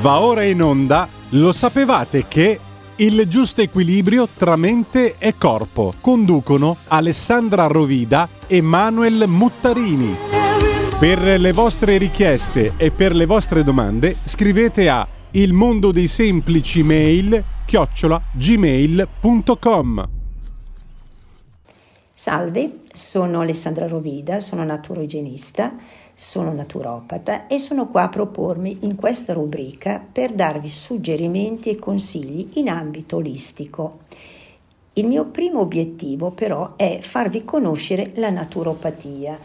Va ora in onda, lo sapevate che il giusto equilibrio tra mente e corpo. Conducono Alessandra Rovida e Manuel Muttarini. Per le vostre richieste e per le vostre domande scrivete a il mondo dei semplici mail chiocciola gmail.com Salve, sono Alessandra Rovida, sono naturigenista sono naturopata e sono qua a propormi in questa rubrica per darvi suggerimenti e consigli in ambito olistico. Il mio primo obiettivo però è farvi conoscere la naturopatia,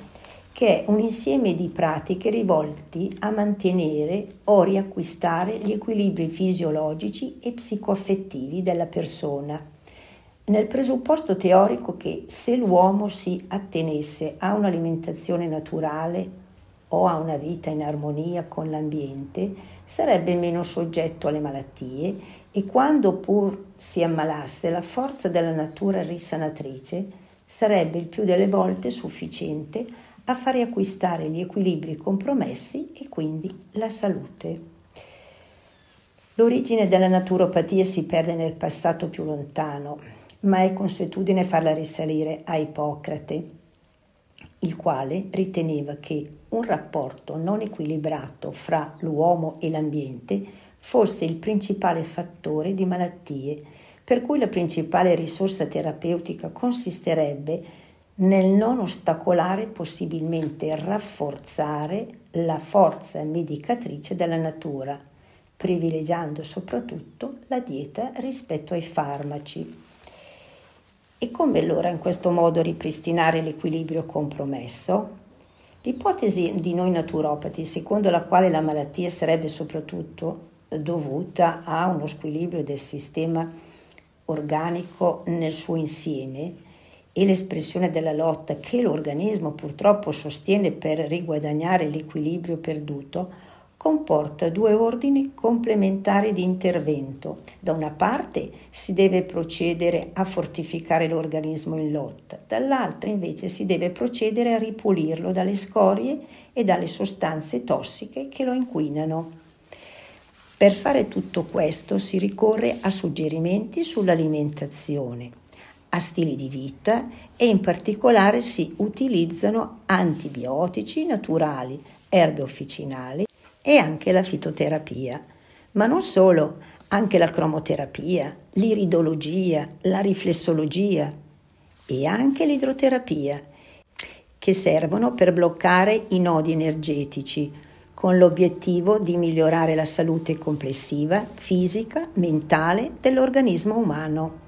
che è un insieme di pratiche rivolti a mantenere o riacquistare gli equilibri fisiologici e psicoaffettivi della persona nel presupposto teorico che se l'uomo si attenesse a un'alimentazione naturale, o ha una vita in armonia con l'ambiente, sarebbe meno soggetto alle malattie e quando pur si ammalasse la forza della natura risanatrice sarebbe il più delle volte sufficiente a fare acquistare gli equilibri compromessi e quindi la salute. L'origine della naturopatia si perde nel passato più lontano, ma è consuetudine farla risalire a Ippocrate, il quale riteneva che un rapporto non equilibrato fra l'uomo e l'ambiente fosse il principale fattore di malattie, per cui la principale risorsa terapeutica consisterebbe nel non ostacolare possibilmente rafforzare la forza medicatrice della natura, privilegiando soprattutto la dieta rispetto ai farmaci. E come allora in questo modo ripristinare l'equilibrio compromesso? L'ipotesi di noi naturopati, secondo la quale la malattia sarebbe soprattutto dovuta a uno squilibrio del sistema organico nel suo insieme e l'espressione della lotta che l'organismo purtroppo sostiene per riguadagnare l'equilibrio perduto, comporta due ordini complementari di intervento. Da una parte si deve procedere a fortificare l'organismo in lotta, dall'altra invece si deve procedere a ripulirlo dalle scorie e dalle sostanze tossiche che lo inquinano. Per fare tutto questo si ricorre a suggerimenti sull'alimentazione, a stili di vita e in particolare si utilizzano antibiotici naturali, erbe officinali e anche la fitoterapia. Ma non solo, anche la cromoterapia, l'iridologia, la riflessologia e anche l'idroterapia, che servono per bloccare i nodi energetici, con l'obiettivo di migliorare la salute complessiva, fisica, mentale dell'organismo umano.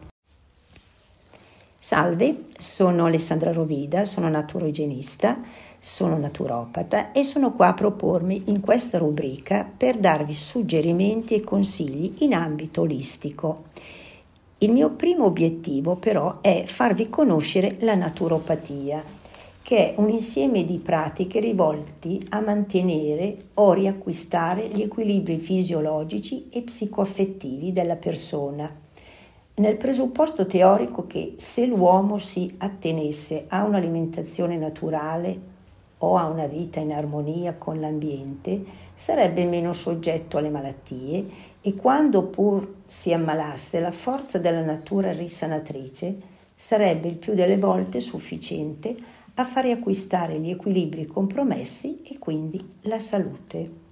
Salve, sono Alessandra Rovida, sono naturoigenista sono naturopata e sono qua a propormi in questa rubrica per darvi suggerimenti e consigli in ambito olistico. Il mio primo obiettivo però è farvi conoscere la naturopatia, che è un insieme di pratiche rivolti a mantenere o riacquistare gli equilibri fisiologici e psicoaffettivi della persona nel presupposto teorico che se l'uomo si attenesse a un'alimentazione naturale, o ha una vita in armonia con l'ambiente, sarebbe meno soggetto alle malattie e quando pur si ammalasse la forza della natura risanatrice sarebbe il più delle volte sufficiente a fare acquistare gli equilibri compromessi e quindi la salute.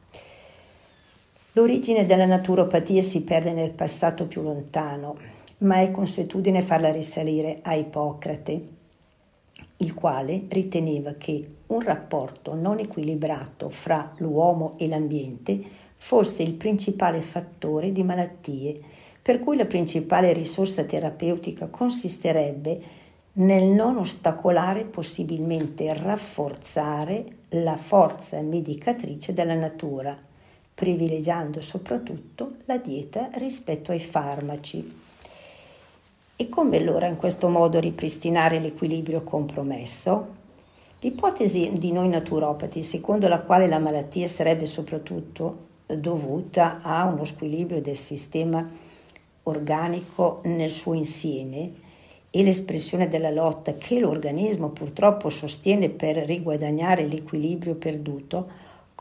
L'origine della naturopatia si perde nel passato più lontano, ma è consuetudine farla risalire a Ippocrate, il quale riteneva che un rapporto non equilibrato fra l'uomo e l'ambiente fosse il principale fattore di malattie, per cui la principale risorsa terapeutica consisterebbe nel non ostacolare possibilmente rafforzare la forza medicatrice della natura, privilegiando soprattutto la dieta rispetto ai farmaci. E come allora in questo modo ripristinare l'equilibrio compromesso? L'ipotesi di noi naturopati, secondo la quale la malattia sarebbe soprattutto dovuta a uno squilibrio del sistema organico nel suo insieme e l'espressione della lotta che l'organismo purtroppo sostiene per riguadagnare l'equilibrio perduto,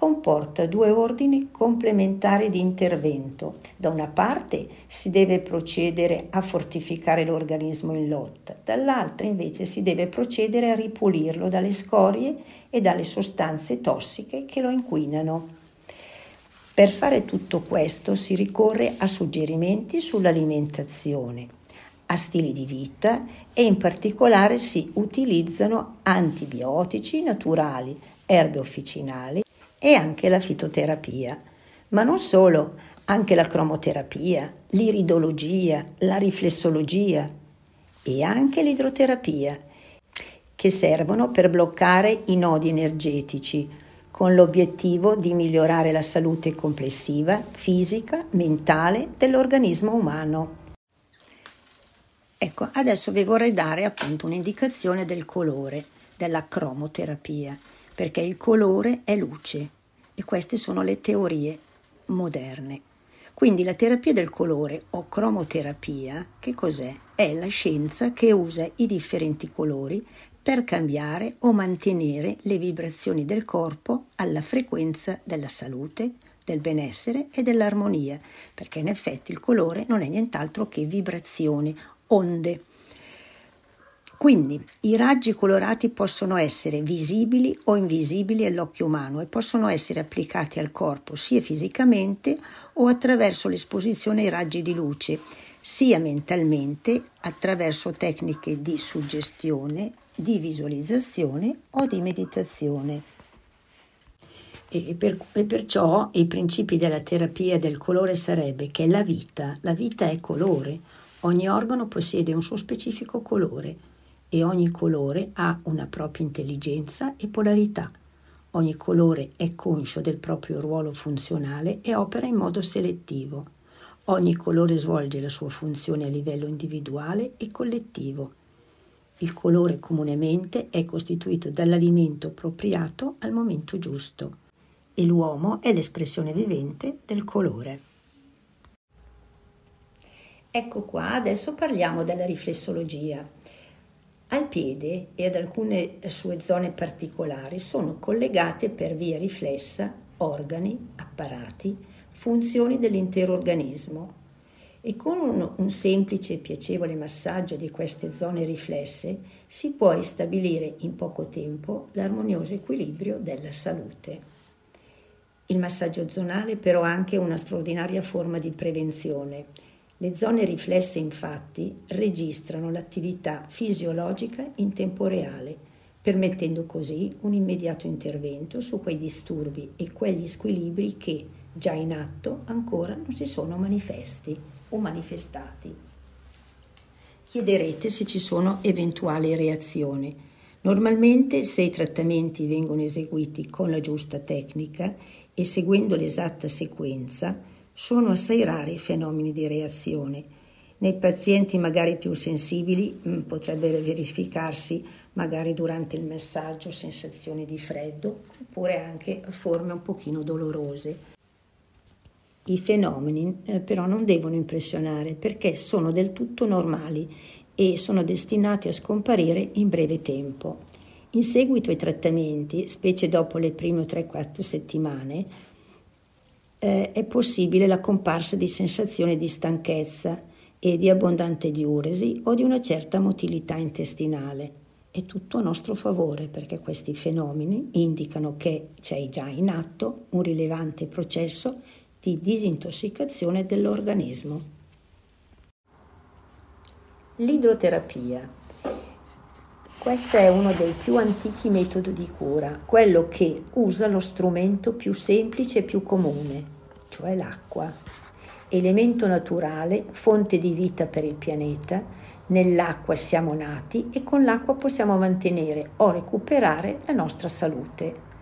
comporta due ordini complementari di intervento. Da una parte si deve procedere a fortificare l'organismo in lotta, dall'altra invece si deve procedere a ripulirlo dalle scorie e dalle sostanze tossiche che lo inquinano. Per fare tutto questo si ricorre a suggerimenti sull'alimentazione, a stili di vita e in particolare si utilizzano antibiotici naturali, erbe officinali e anche la fitoterapia. Ma non solo, anche la cromoterapia, l'iridologia, la riflessologia e anche l'idroterapia, che servono per bloccare i nodi energetici, con l'obiettivo di migliorare la salute complessiva, fisica, mentale dell'organismo umano. Ecco, adesso vi vorrei dare appunto un'indicazione del colore, della cromoterapia perché il colore è luce e queste sono le teorie moderne. Quindi la terapia del colore o cromoterapia, che cos'è? È la scienza che usa i differenti colori per cambiare o mantenere le vibrazioni del corpo alla frequenza della salute, del benessere e dell'armonia, perché in effetti il colore non è nient'altro che vibrazioni, onde. Quindi i raggi colorati possono essere visibili o invisibili all'occhio umano e possono essere applicati al corpo sia fisicamente o attraverso l'esposizione ai raggi di luce, sia mentalmente attraverso tecniche di suggestione, di visualizzazione o di meditazione. E, per, e, perciò i principi della terapia del colore sarebbe che la vita, la vita è colore, ogni organo possiede un suo specifico colore e ogni colore ha una propria intelligenza e polarità. Ogni colore è conscio del proprio ruolo funzionale e opera in modo selettivo. Ogni colore svolge la sua funzione a livello individuale e collettivo. Il colore comunemente è costituito dall'alimento appropriato al momento giusto e l'uomo è l'espressione vivente del colore. Ecco qua, adesso parliamo della riflessologia. Al piede e ad alcune sue zone particolari sono collegate per via riflessa organi, apparati, funzioni dell'intero organismo e con un, un, semplice e piacevole massaggio di queste zone riflesse si può ristabilire in poco tempo l'armonioso equilibrio della salute. Il massaggio zonale però ha anche una straordinaria forma di prevenzione le zone riflesse infatti registrano l'attività fisiologica in tempo reale, permettendo così un immediato intervento su quei disturbi e quegli squilibri che, già in atto, ancora non si sono manifesti o manifestati. Chiederete se ci sono eventuali reazioni. Normalmente se i trattamenti vengono eseguiti con la giusta tecnica e seguendo l'esatta sequenza, sono assai rari i fenomeni di reazione. Nei pazienti magari più sensibili mm, potrebbe verificarsi magari durante il messaggio sensazioni di freddo oppure anche forme un pochino dolorose. I fenomeni eh, però non devono impressionare perché sono del tutto normali e sono destinati a scomparire in breve tempo. In seguito ai trattamenti, specie dopo le prime 3-4 settimane, eh, è possibile la comparsa di sensazioni di stanchezza e di abbondante diuresi o di una certa motilità intestinale. È tutto a nostro favore perché questi fenomeni indicano che c'è già in atto un rilevante processo di disintossicazione dell'organismo. L'idroterapia. Questo è uno dei più antichi metodi di cura, quello che usa lo strumento più semplice e più comune, cioè l'acqua, elemento naturale, fonte di vita per il pianeta, nell'acqua siamo nati e con l'acqua possiamo mantenere o recuperare la nostra salute.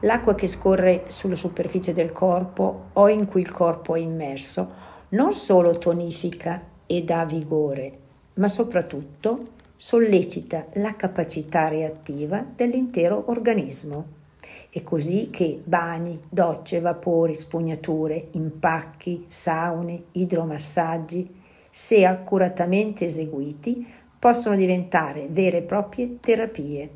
L'acqua che scorre sulla superficie del corpo o in cui il corpo è immerso non solo tonifica e dà vigore, ma soprattutto sollecita la capacità reattiva dell'intero organismo. È così che bagni, docce, vapori, spugnature, impacchi, saune, idromassaggi, se accuratamente eseguiti, possono diventare vere e proprie terapie.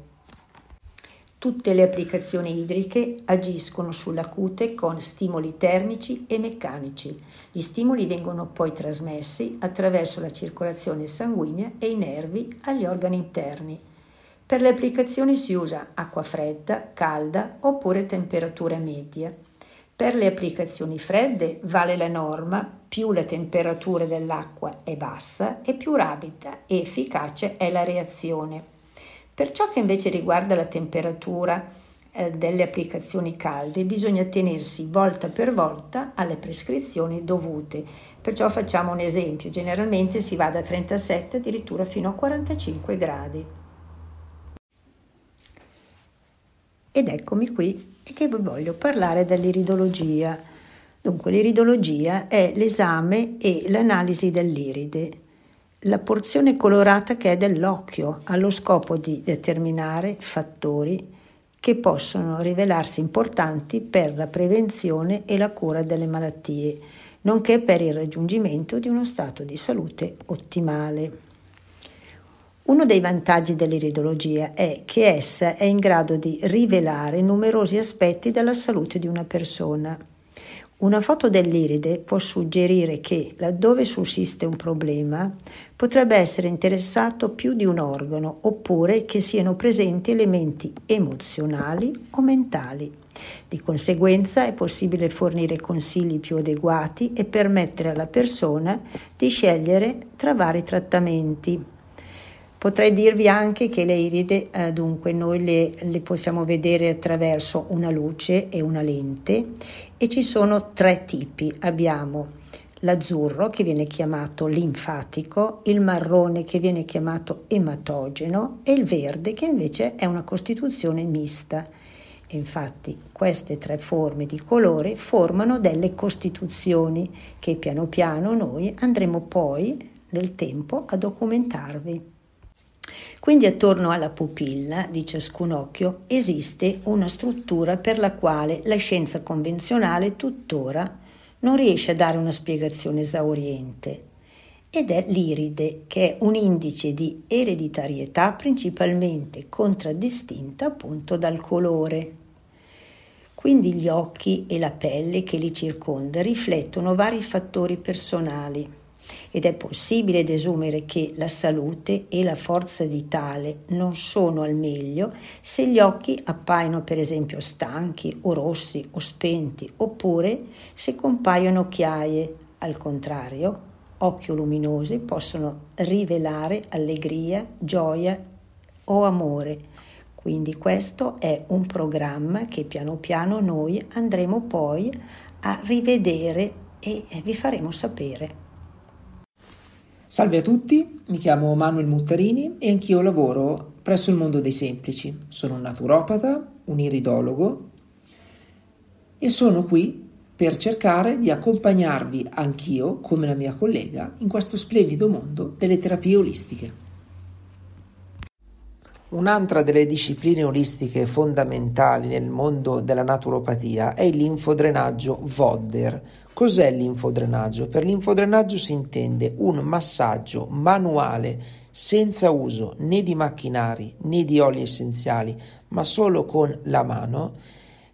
Tutte le applicazioni idriche agiscono sulla cute con stimoli termici e meccanici. Gli stimoli vengono poi trasmessi attraverso la circolazione sanguigna e i nervi agli organi interni. Per le applicazioni si usa acqua fredda, calda oppure temperatura media. Per le applicazioni fredde vale la norma più la temperatura dell'acqua è bassa e più rapida e efficace è la reazione. Per ciò che invece riguarda la temperatura eh, delle applicazioni calde, bisogna tenersi volta per volta alle prescrizioni dovute. Perciò facciamo un esempio, generalmente si va da 37 addirittura fino a 45 gradi. Ed eccomi qui e che vi voglio parlare dell'iridologia. Dunque, l'iridologia è l'esame e l'analisi dell'iride la porzione colorata che è dell'occhio allo scopo di determinare fattori che possono rivelarsi importanti per la prevenzione e la cura delle malattie, nonché per il raggiungimento di uno stato di salute ottimale. Uno dei vantaggi dell'iridologia è che essa è in grado di rivelare numerosi aspetti della salute di una persona una foto dell'iride può suggerire che, laddove sussiste un problema, potrebbe essere interessato più di un organo oppure che siano presenti elementi emozionali o mentali. Di conseguenza è possibile fornire consigli più adeguati e permettere alla persona di scegliere tra vari trattamenti. Potrei dirvi anche che le iride, eh, dunque, noi le, le, possiamo vedere attraverso una luce e una lente e ci sono tre tipi. Abbiamo l'azzurro che viene chiamato linfatico, il marrone che viene chiamato ematogeno e il verde che invece è una costituzione mista. Infatti queste tre forme di colore formano delle costituzioni che piano piano noi andremo poi nel tempo a documentarvi. Quindi attorno alla pupilla di ciascun occhio esiste una struttura per la quale la scienza convenzionale tuttora non riesce a dare una spiegazione esauriente ed è l'iride, che è un indice di ereditarietà principalmente contraddistinta appunto dal colore. Quindi gli occhi e la pelle che li circonda riflettono vari fattori personali ed è possibile desumere che la salute e la forza vitale non sono al meglio se gli occhi appaiono per esempio stanchi o rossi o spenti oppure se compaiono occhiaie. Al contrario, occhio luminosi possono rivelare allegria, gioia o amore. Quindi questo è un programma che piano piano noi andremo poi a rivedere e vi faremo sapere. Salve a tutti, mi chiamo Manuel Muttarini e anch'io lavoro presso il mondo dei semplici. Sono un naturopata, un iridologo e sono qui per cercare di accompagnarvi anch'io, come la mia collega, in questo splendido mondo delle terapie olistiche. Un'altra delle discipline olistiche fondamentali nel mondo della naturopatia è il linfodrenaggio VODDER. Cos'è linfodrenaggio? Per linfodrenaggio si intende un massaggio manuale senza uso né di macchinari né di oli essenziali, ma solo con la mano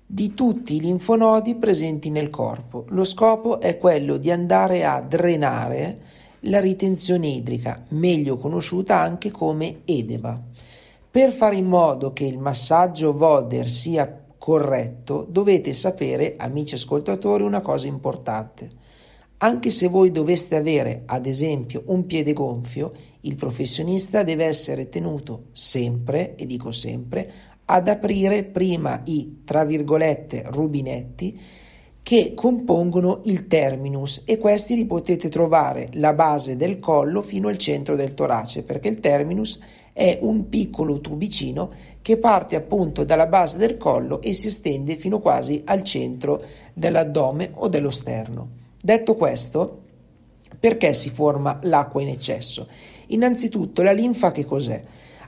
di tutti i linfonodi presenti nel corpo. Lo scopo è quello di andare a drenare la ritenzione idrica, meglio conosciuta anche come edema. Per fare in modo che il massaggio Voder sia corretto, dovete sapere, amici ascoltatori, una cosa importante. Anche se voi doveste avere, ad esempio, un piede gonfio, il professionista deve essere tenuto sempre, e dico sempre, ad aprire prima i, tra virgolette, rubinetti che compongono il terminus e questi li potete trovare la base del collo fino al centro del torace perché il terminus è un piccolo tubicino che parte appunto dalla base del collo e si estende fino quasi al centro dell'addome o dello sterno. Detto questo, perché si forma l'acqua in eccesso? Innanzitutto la linfa che cos'è?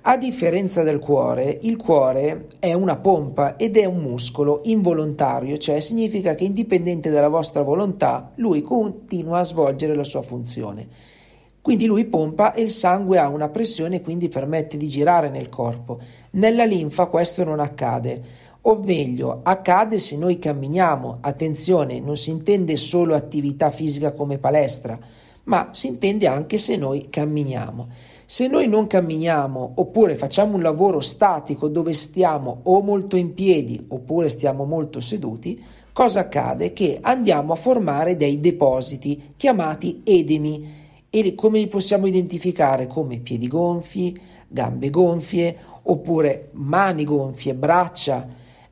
A differenza del cuore, il cuore è una pompa ed è un muscolo involontario, cioè significa che indipendente dalla vostra volontà, lui continua a svolgere la sua funzione. Quindi lui pompa e il sangue ha una pressione e quindi permette di girare nel corpo. Nella linfa questo non accade, o meglio, accade se noi camminiamo. Attenzione, non si intende solo attività fisica come palestra, ma si intende anche se noi camminiamo. Se noi non camminiamo oppure facciamo un lavoro statico dove stiamo o molto in piedi oppure stiamo molto seduti, cosa accade? Che andiamo a formare dei depositi chiamati edemi. E come li possiamo identificare? Come piedi gonfi, gambe gonfie, oppure mani gonfie, braccia.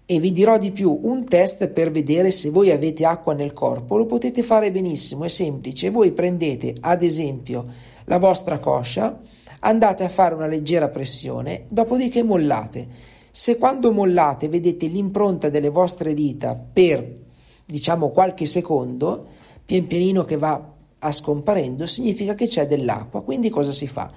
E vi dirò di più, un test per vedere se voi avete acqua nel corpo lo potete fare benissimo, è semplice. Voi prendete ad esempio la vostra coscia, andate a fare una leggera pressione, dopodiché mollate. Se quando mollate vedete l'impronta delle vostre dita per diciamo qualche secondo, pian pianino che va a scomparendo, significa che c'è dell'acqua. Quindi cosa si fa?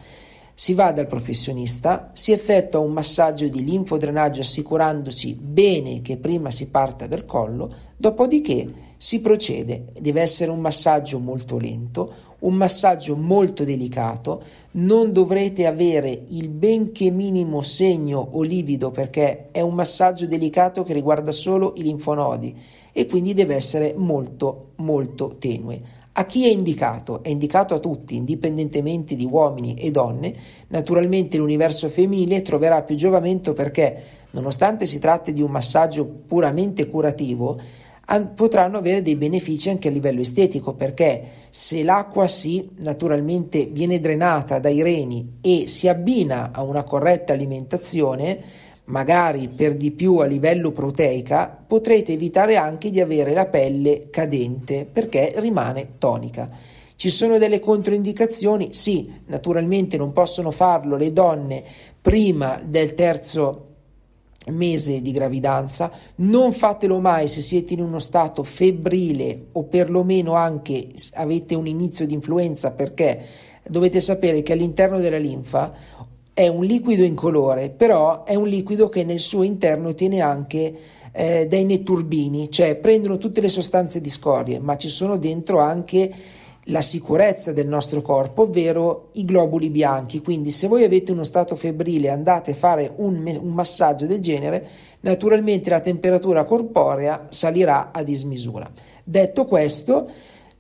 Si va dal professionista, si effettua un massaggio di linfodrenaggio assicurandosi bene che prima si parta dal collo, dopodiché si procede. Deve essere un massaggio molto lento, un massaggio molto delicato, non dovrete avere il benché minimo segno o livido perché è un massaggio delicato che riguarda solo i linfonodi e quindi deve essere molto molto tenue. A chi è indicato? È indicato a tutti, indipendentemente di uomini e donne. Naturalmente l'universo femminile troverà più giovamento perché, nonostante si tratti di un massaggio puramente curativo, potranno avere dei benefici anche a livello estetico perché se l'acqua si naturalmente viene drenata dai reni e si abbina a una corretta alimentazione, magari per di più a livello proteica, potrete evitare anche di avere la pelle cadente perché rimane tonica. Ci sono delle controindicazioni? Sì, naturalmente non possono farlo le donne prima del terzo mese di gravidanza, non fatelo mai se siete in uno stato febbrile o perlomeno anche avete un inizio di influenza perché dovete sapere che all'interno della linfa è un liquido incolore, però è un liquido che nel suo interno tiene anche eh, dei netturbini, cioè prendono tutte le sostanze di scorie, ma ci sono dentro anche la sicurezza del nostro corpo, ovvero i globuli bianchi. Quindi se voi avete uno stato febbrile e andate a fare un, un massaggio del genere, naturalmente la temperatura corporea salirà a dismisura. Detto questo,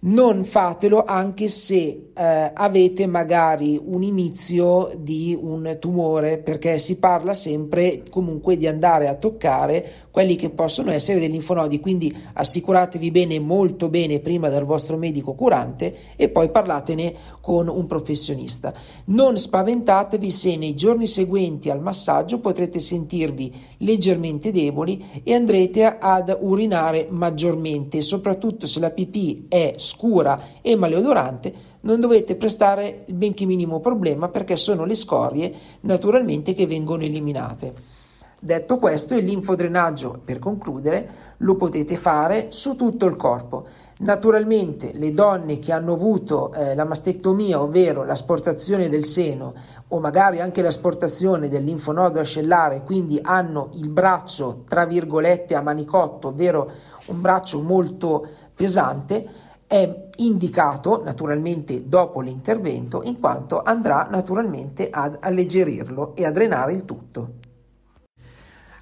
non fatelo anche se eh, avete magari un inizio di un tumore, perché si parla sempre comunque di andare a toccare quelli che possono essere dei linfonodi, quindi assicuratevi bene, molto bene prima dal vostro medico curante e poi parlatene con un professionista. Non spaventatevi se nei giorni seguenti al massaggio potrete sentirvi leggermente deboli e andrete ad urinare maggiormente, soprattutto se la pipì è scura e maleodorante non dovete prestare il benché minimo problema perché sono le scorie naturalmente che vengono eliminate. Detto questo, il linfodrenaggio, per concludere, lo potete fare su tutto il corpo. Naturalmente le donne che hanno avuto eh, la mastectomia, ovvero l'asportazione del seno o magari anche l'asportazione del linfonodo ascellare, quindi hanno il braccio tra virgolette a manicotto, ovvero un braccio molto pesante, è indicato naturalmente dopo l'intervento in quanto andrà naturalmente ad alleggerirlo e a drenare il tutto.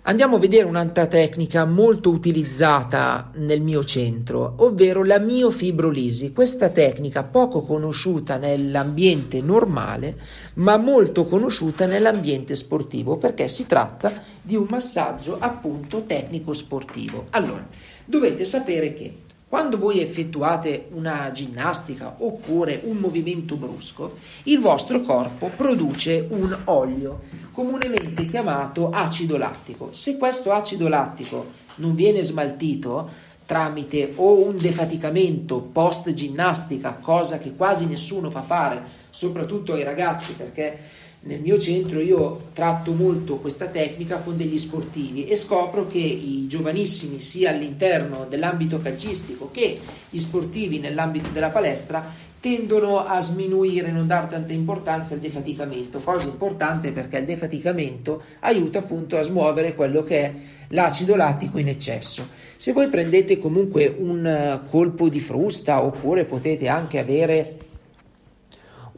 Andiamo a vedere un'altra tecnica molto utilizzata nel mio centro, ovvero la miofibrolisi. Questa tecnica poco conosciuta nell'ambiente normale, ma molto conosciuta nell'ambiente sportivo, perché si tratta di un massaggio appunto tecnico sportivo. Allora, dovete sapere che quando voi effettuate una ginnastica oppure un movimento brusco, il vostro corpo produce un olio, comunemente chiamato acido lattico. Se questo acido lattico non viene smaltito tramite o un defaticamento post ginnastica, cosa che quasi nessuno fa fare, soprattutto ai ragazzi, perché nel mio centro io tratto molto questa tecnica con degli sportivi e scopro che i giovanissimi sia all'interno dell'ambito calcistico che gli sportivi nell'ambito della palestra tendono a sminuire, non dare tanta importanza al defaticamento, cosa importante perché il defaticamento aiuta appunto a smuovere quello che è l'acido lattico in eccesso. Se voi prendete comunque un colpo di frusta oppure potete anche avere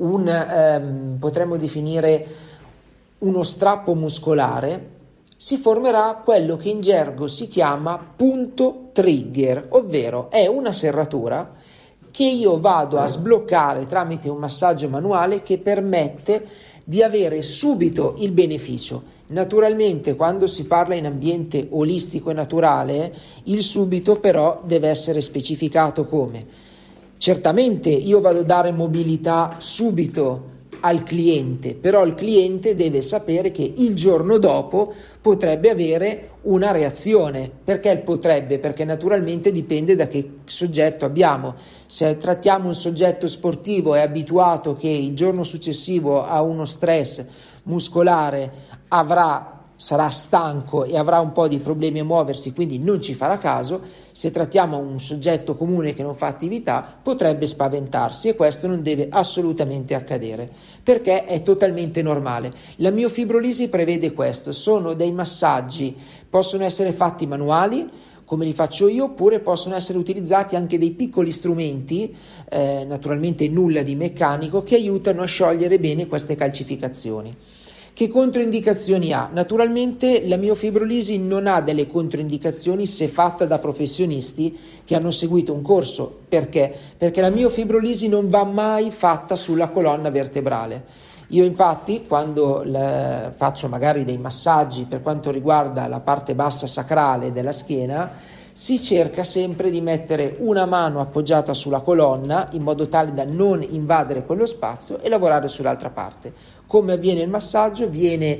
un, ehm, potremmo definire uno strappo muscolare, si formerà quello che in gergo si chiama punto trigger, ovvero è una serratura che io vado a sbloccare tramite un massaggio manuale che permette di avere subito il beneficio. Naturalmente quando si parla in ambiente olistico e naturale, il subito però deve essere specificato come certamente io vado a dare mobilità subito al cliente, però il cliente deve sapere che il giorno dopo potrebbe avere una reazione. Perché potrebbe? Perché naturalmente dipende da che soggetto abbiamo. Se trattiamo un soggetto sportivo è abituato che il giorno successivo a uno stress muscolare avrà sarà stanco e avrà un po' di problemi a muoversi, quindi non ci farà caso, se trattiamo un soggetto comune che non fa attività, potrebbe spaventarsi e questo non deve assolutamente accadere, perché è totalmente normale. La miofibrolisi prevede questo, sono dei massaggi, possono essere fatti manuali, come li faccio io, oppure possono essere utilizzati anche dei piccoli strumenti, eh, naturalmente nulla di meccanico, che aiutano a sciogliere bene queste calcificazioni. Che controindicazioni ha? Naturalmente la miofibrolisi non ha delle controindicazioni se fatta da professionisti che hanno seguito un corso. Perché? Perché la miofibrolisi non va mai fatta sulla colonna vertebrale. Io infatti quando faccio magari dei massaggi per quanto riguarda la parte bassa sacrale della schiena, si cerca sempre di mettere una mano appoggiata sulla colonna in modo tale da non invadere quello spazio e lavorare sull'altra parte. Come avviene il massaggio? Viene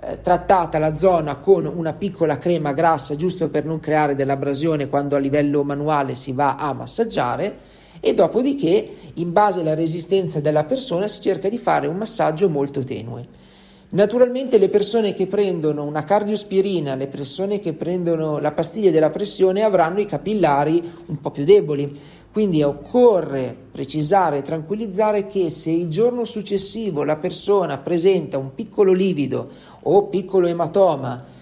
eh, trattata la zona con una piccola crema grassa giusto per non creare dell'abrasione quando a livello manuale si va a massaggiare e dopodiché in base alla resistenza della persona si cerca di fare un massaggio molto tenue. Naturalmente le persone che prendono una cardiospirina, le persone che prendono la pastiglia della pressione avranno i capillari un po' più deboli, quindi occorre precisare e tranquillizzare che se il giorno successivo la persona presenta un piccolo livido o piccolo ematoma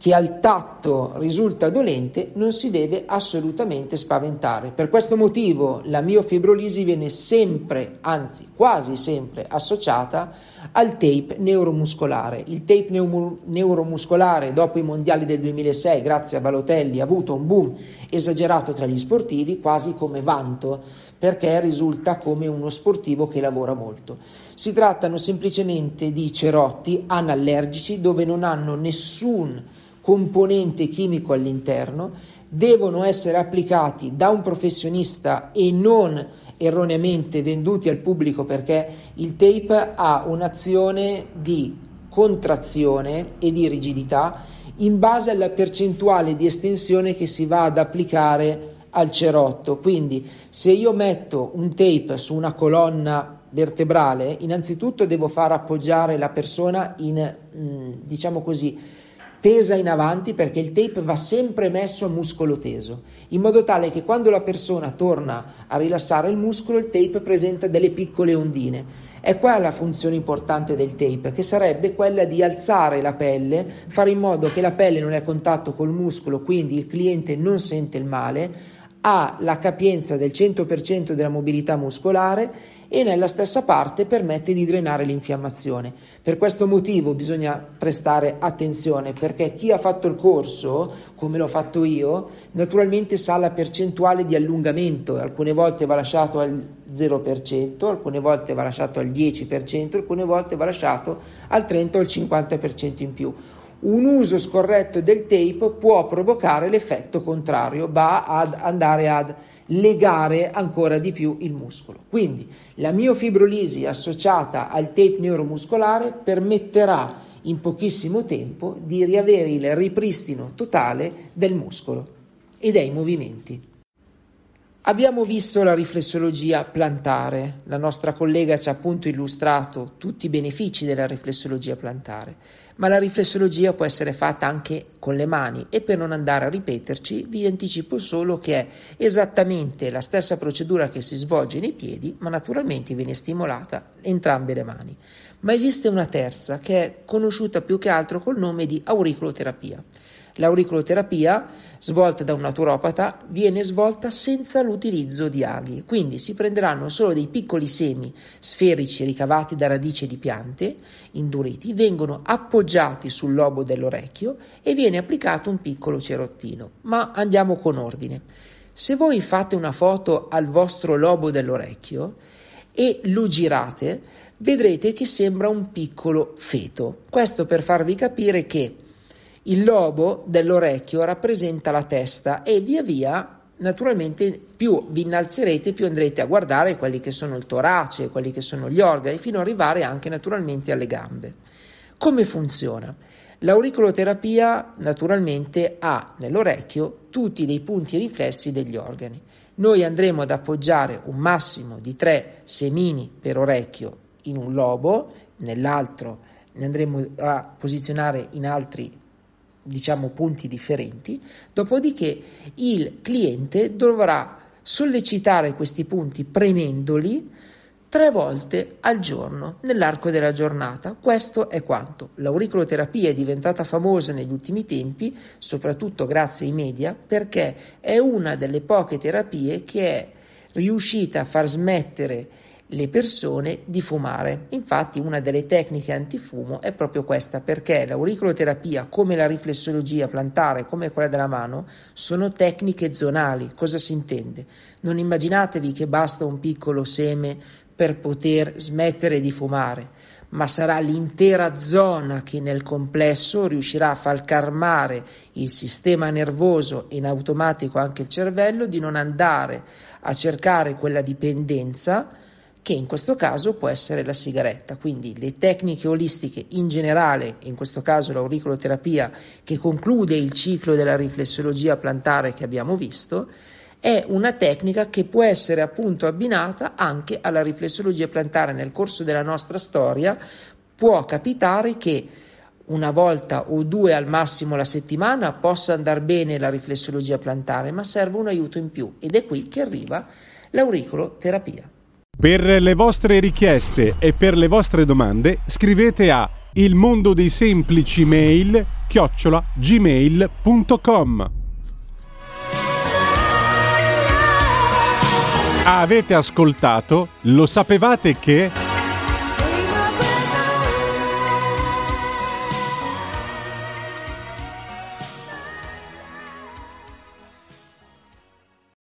che al tatto risulta dolente, non si deve assolutamente spaventare. Per questo motivo la miofibrolisi viene sempre, anzi quasi sempre, associata al tape neuromuscolare. Il tape neu- neuromuscolare dopo i mondiali del 2006, grazie a Balotelli, ha avuto un boom esagerato tra gli sportivi, quasi come vanto, perché risulta come uno sportivo che lavora molto. Si trattano semplicemente di cerotti anallergici dove non hanno nessun componente chimico all'interno, devono essere applicati da un professionista e non erroneamente venduti al pubblico perché il tape ha un'azione di contrazione e di rigidità in base alla percentuale di estensione che si va ad applicare al cerotto. Quindi se io metto un tape su una colonna vertebrale, innanzitutto devo far appoggiare la persona in, mm, diciamo così, tesa in avanti perché il tape va sempre messo a muscolo teso, in modo tale che quando la persona torna a rilassare il muscolo il tape presenta delle piccole ondine. È qua la funzione importante del tape, che sarebbe quella di alzare la pelle, fare in modo che la pelle non è a contatto col muscolo, quindi il cliente non sente il male, ha la capienza del 100% della mobilità muscolare e nella stessa parte permette di drenare l'infiammazione. Per questo motivo bisogna prestare attenzione perché chi ha fatto il corso, come l'ho fatto io, naturalmente sa la percentuale di allungamento, alcune volte va lasciato al 0%, alcune volte va lasciato al 10%, alcune volte va lasciato al 30 o al 50% in più un uso scorretto del tape può provocare l'effetto contrario, va ad andare ad legare ancora di più il muscolo. Quindi la miofibrolisi associata al tape neuromuscolare permetterà in pochissimo tempo di riavere il ripristino totale del muscolo e dei movimenti. Abbiamo visto la riflessologia plantare, la nostra collega ci ha appunto illustrato tutti i benefici della riflessologia plantare ma la riflessologia può essere fatta anche con le mani e per non andare a ripeterci vi anticipo solo che è esattamente la stessa procedura che si svolge nei piedi, ma naturalmente viene stimolata entrambe le mani. Ma esiste una terza che è conosciuta più che altro col nome di auriculoterapia. L'auriculoterapia, svolta da un naturopata, viene svolta senza l'utilizzo di aghi, quindi si prenderanno solo dei piccoli semi sferici ricavati da radici di piante induriti, vengono appoggiati sul lobo dell'orecchio e viene applicato un piccolo cerottino. Ma andiamo con ordine. Se voi fate una foto al vostro lobo dell'orecchio e lo girate, vedrete che sembra un piccolo feto. Questo per farvi capire che il lobo dell'orecchio rappresenta la testa e via via naturalmente più vi innalzerete più andrete a guardare quelli che sono il torace, quelli che sono gli organi, fino ad arrivare anche naturalmente alle gambe. Come funziona? L'auriculoterapia naturalmente ha nell'orecchio tutti dei punti riflessi degli organi. Noi andremo ad appoggiare un massimo di tre semini per orecchio in un lobo, nell'altro ne andremo a posizionare in altri diciamo punti differenti, dopodiché il cliente dovrà sollecitare questi punti premendoli tre volte al giorno nell'arco della giornata. Questo è quanto. L'auriculoterapia è diventata famosa negli ultimi tempi, soprattutto grazie ai media, perché è una delle poche terapie che è riuscita a far smettere le persone di fumare. Infatti una delle tecniche antifumo è proprio questa perché l'auriculoterapia come la riflessologia plantare come quella della mano sono tecniche zonali. Cosa si intende? Non immaginatevi che basta un piccolo seme per poter smettere di fumare ma sarà l'intera zona che nel complesso riuscirà a far calmare il sistema nervoso e in automatico anche il cervello di non andare a cercare quella dipendenza che in questo caso può essere la sigaretta. Quindi le tecniche olistiche in generale, in questo caso l'auriculoterapia che conclude il ciclo della riflessologia plantare che abbiamo visto, è una tecnica che può essere appunto abbinata anche alla riflessologia plantare. Nel corso della nostra storia può capitare che una volta o due al massimo la settimana possa andare bene la riflessologia plantare, ma serve un aiuto in più ed è qui che arriva l'auriculoterapia. Per le vostre richieste e per le vostre domande scrivete a il mondo dei semplici mail chiocciola gmail.com Avete ascoltato? Lo sapevate che...